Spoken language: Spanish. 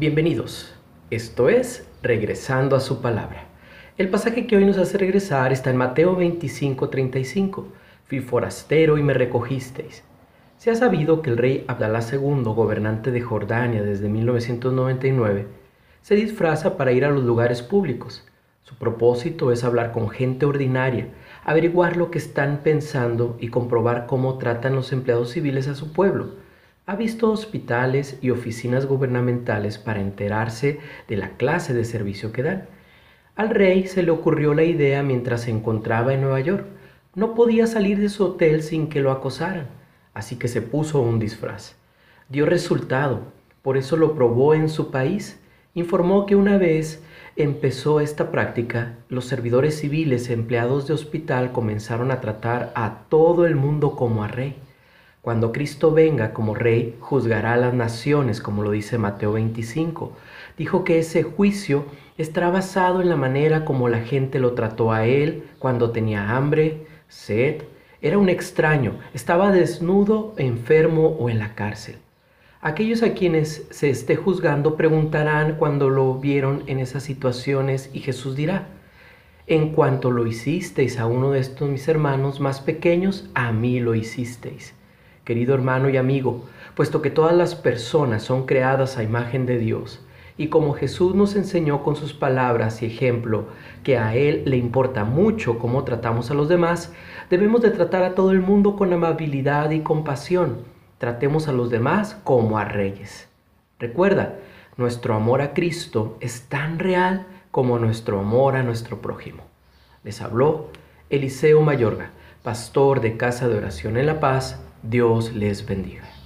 Bienvenidos. Esto es Regresando a su palabra. El pasaje que hoy nos hace regresar está en Mateo 25:35. Fui forastero y me recogisteis. Se ha sabido que el rey Abdalá II, gobernante de Jordania desde 1999, se disfraza para ir a los lugares públicos. Su propósito es hablar con gente ordinaria, averiguar lo que están pensando y comprobar cómo tratan los empleados civiles a su pueblo ha visto hospitales y oficinas gubernamentales para enterarse de la clase de servicio que dan. Al rey se le ocurrió la idea mientras se encontraba en Nueva York. No podía salir de su hotel sin que lo acosaran, así que se puso un disfraz. Dio resultado, por eso lo probó en su país. Informó que una vez empezó esta práctica, los servidores civiles empleados de hospital comenzaron a tratar a todo el mundo como a rey. Cuando Cristo venga como rey, juzgará a las naciones, como lo dice Mateo 25. Dijo que ese juicio estará basado en la manera como la gente lo trató a él cuando tenía hambre, sed, era un extraño, estaba desnudo, enfermo o en la cárcel. Aquellos a quienes se esté juzgando preguntarán cuando lo vieron en esas situaciones y Jesús dirá, en cuanto lo hicisteis a uno de estos mis hermanos más pequeños, a mí lo hicisteis querido hermano y amigo, puesto que todas las personas son creadas a imagen de Dios, y como Jesús nos enseñó con sus palabras y ejemplo que a Él le importa mucho cómo tratamos a los demás, debemos de tratar a todo el mundo con amabilidad y compasión. Tratemos a los demás como a reyes. Recuerda, nuestro amor a Cristo es tan real como nuestro amor a nuestro prójimo. Les habló Eliseo Mayorga, pastor de Casa de Oración en La Paz, Dios les bendiga.